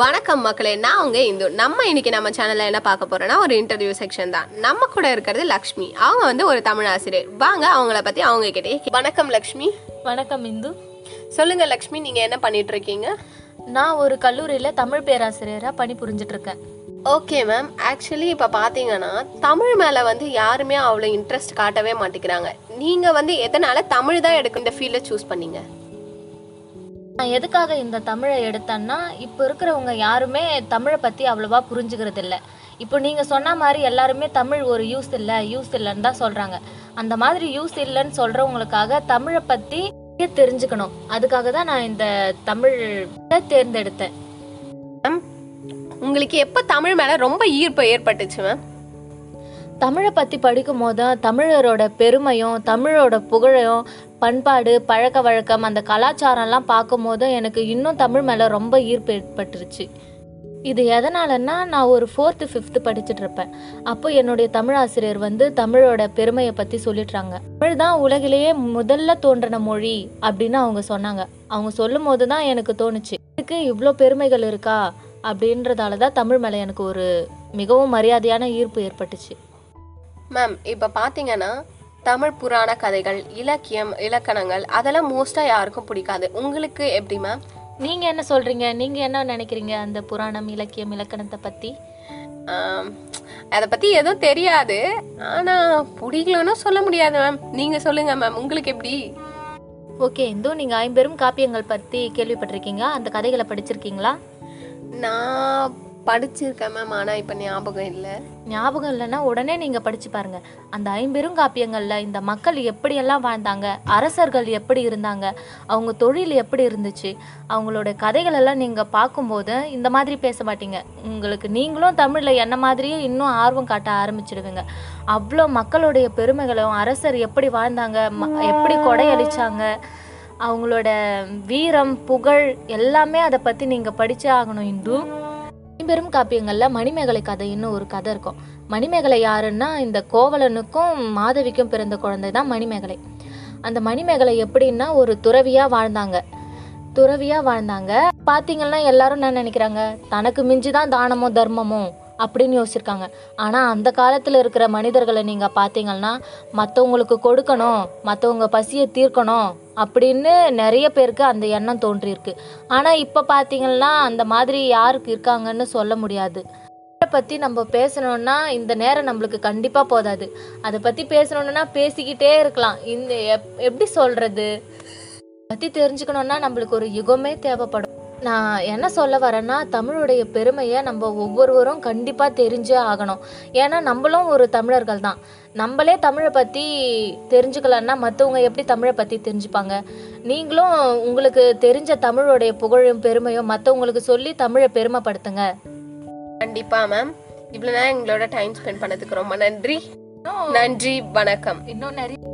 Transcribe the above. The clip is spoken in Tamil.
வணக்கம் மக்களே நான் உங்க இந்து. நம்ம இன்னைக்கு நம்ம சேனல்ல என்ன பார்க்க போறோம்னா ஒரு இன்டர்வியூ செக்ஷன் தான். நம்ம கூட இருக்கிறது லக்ஷ்மி. அவங்க வந்து ஒரு தமிழ் ஆசிரியர். வாங்க அவங்கள பத்தி அவங்க கிட்டே வணக்கம் லக்ஷ்மி. வணக்கம் இந்து. சொல்லுங்க லக்ஷ்மி நீங்க என்ன பண்ணிட்டு இருக்கீங்க? நான் ஒரு கல்லூரியில் தமிழ் பேராசிரியராக பணிபுரிஞ்சிட்டு இருக்கேன். ஓகே மேம் ஆக்சுவலி இப்போ பார்த்தீங்கன்னா தமிழ் மேலே வந்து யாருமே அவ்வளோ இன்ட்ரெஸ்ட் காட்டவே மாட்டேங்கிறாங்க. நீங்கள் வந்து எதனால தமிழ் தான் எடுக்க இந்த ஃபீல்டை சூஸ் பண்ணீங்க? நான் எதுக்காக இந்த தமிழை எடுத்தேன்னா இப்போ இருக்கிறவங்க யாருமே தமிழை பற்றி அவ்வளோவா புரிஞ்சுக்கிறது இல்லை இப்போ நீங்கள் சொன்ன மாதிரி எல்லாருமே தமிழ் ஒரு யூஸ் இல்லை யூஸ் இல்லைன்னு தான் சொல்கிறாங்க அந்த மாதிரி யூஸ் இல்லைன்னு சொல்கிறவங்களுக்காக தமிழை பற்றி தெரிஞ்சுக்கணும். அதுக்காக தான் நான் இந்த தமிழ் தேர்ந்தெடுத்தேன். மேம் உங்களுக்கு எப்போ தமிழ் மேலே ரொம்ப ஈர்ப்பு ஏற்பட்டுச்சு மேம்? தமிழை பற்றி படிக்கும் போது தான் தமிழரோட பெருமையும் தமிழோட புகழையும் பண்பாடு பழக்க வழக்கம் அந்த கலாச்சாரம்லாம் பார்க்கும்போது எனக்கு இன்னும் தமிழ் மேலே ரொம்ப ஈர்ப்பு ஏற்பட்டுருச்சு. இது எதனாலன்னா நான் ஒரு ஃபோர்த்து ஃபிஃப்த்து படிச்சுட்டு இருப்பேன். அப்போ என்னுடைய தமிழ் ஆசிரியர் வந்து தமிழோட பெருமையை பற்றி சொல்லிட்டுறாங்க தமிழ் தான் உலகிலேயே முதல்ல தோன்றின மொழி அப்படின்னு அவங்க சொன்னாங்க. அவங்க சொல்லும் போது தான் எனக்கு தோணுச்சு. இதுக்கு இவ்வளோ பெருமைகள் இருக்கா? அப்படின்றதால தான் தமிழ் மேலே எனக்கு ஒரு மிகவும் மரியாதையான ஈர்ப்பு ஏற்பட்டுச்சு. மேம் இப்போ பார்த்தீங்கன்னா தமிழ் புராண கதைகள் இலக்கியம் இலக்கணங்கள் அதெல்லாம் மோஸ்ட்டாக யாருக்கும் பிடிக்காது. உங்களுக்கு எப்படி மேம் நீங்க என்ன சொல்றீங்க? நீங்க என்ன நினைக்கிறீங்க அந்த புராணம் இலக்கியம் இலக்கணத்தை பத்தி? அதை பற்றி எதுவும் தெரியாது. ஆனால் பிடிக்கலன்னு சொல்ல முடியாது மேம் நீங்கள் சொல்லுங்கள் மேம் உங்களுக்கு எப்படி? ஓகே இந்தோ நீங்க ஐம்பெரும் காப்பியங்கள் பத்தி கேள்விப்பட்டிருக்கீங்க. அந்த கதைகளை படிச்சிருக்கீங்களா? நான் படிச்சிருக்கேன் மேம் ஆனால் இப்போ ஞாபகம் இல்லை. ஞாபகம் இல்லைன்னா உடனே நீங்கள் படித்து பாருங்க. அந்த ஐம்பெரும் காப்பியங்களில் இந்த மக்கள் எப்படியெல்லாம் வாழ்ந்தாங்க அரசர்கள் எப்படி இருந்தாங்க அவங்க தொழில் எப்படி இருந்துச்சு அவங்களோட கதைகள் எல்லாம் நீங்கள் பார்க்கும்போது இந்த மாதிரி பேச மாட்டீங்க. உங்களுக்கு நீங்களும் தமிழில் என்ன மாதிரியே இன்னும் ஆர்வம் காட்ட ஆரம்பிச்சிடுவீங்க. அவ்வளோ மக்களுடைய பெருமைகளும் அரசர் எப்படி வாழ்ந்தாங்க ம- எப்படி கொடையளிச்சாங்க அவங்களோட வீரம் புகழ் எல்லாமே அதை பற்றி நீங்கள் படித்தே ஆகணும் இந்து. பெரும் காப்பியங்களில் மணிமேகலை கதைன்னு ஒரு கதை இருக்கும். மணிமேகலை யாருன்னா இந்த கோவலனுக்கும் மாதவிக்கும் பிறந்த குழந்தை தான் மணிமேகலை. அந்த மணிமேகலை எப்படின்னா ஒரு துறவியா வாழ்ந்தாங்க. துறவியா வாழ்ந்தாங்க. பாத்தீங்கன்னா எல்லாரும் என்ன நினைக்கிறாங்க? தனக்கு மிஞ்சி தான் தானமோ தர்மமோ அப்படின்னு யோசிச்சிருக்காங்க. ஆனால் அந்த காலத்தில் இருக்கிற மனிதர்களை நீங்கள் பார்த்தீங்கன்னா மற்றவங்களுக்கு கொடுக்கணும் மற்றவங்க பசியை தீர்க்கணும் அப்படின்னு நிறைய பேருக்கு அந்த எண்ணம் தோன்றியிருக்கு. ஆனால் இப்போ பார்த்தீங்கன்னா அந்த மாதிரி யாருக்கு இருக்காங்கன்னு சொல்ல முடியாது. அதை பற்றி நம்ம பேசணும்னா இந்த நேரம் நம்மளுக்கு கண்டிப்பாக போதாது. அதை பற்றி பேசணுன்னா பேசிக்கிட்டே இருக்கலாம். இந்த எப்- எப்படி சொல்கிறது பற்றி தெரிஞ்சுக்கணுன்னா நம்மளுக்கு ஒரு யுகமே தேவைப்படும். நான் என்ன சொல்ல வரேன்னா தமிழுடைய பெருமையை நம்ம ஒவ்வொருவரும் கண்டிப்பா தெரிஞ்சே ஆகணும். ஏன்னா நம்மளும் ஒரு தமிழர்கள் தான். நம்மளே தமிழை பத்தி தெரிஞ்சுக்கலன்னா மற்றவங்க எப்படி தமிழை பத்தி தெரிஞ்சுப்பாங்க? நீங்களும் உங்களுக்கு தெரிஞ்ச தமிழோடைய புகழும் பெருமையும் மற்றவங்களுக்கு சொல்லி தமிழை பெருமைப்படுத்துங்க. கண்டிப்பாக மேம் இவ்வளோ நேரம் எங்களோட டைம் ஸ்பெண்ட் பண்ணதுக்கு ரொம்ப நன்றி. நன்றி வணக்கம். இன்னும் நிறைய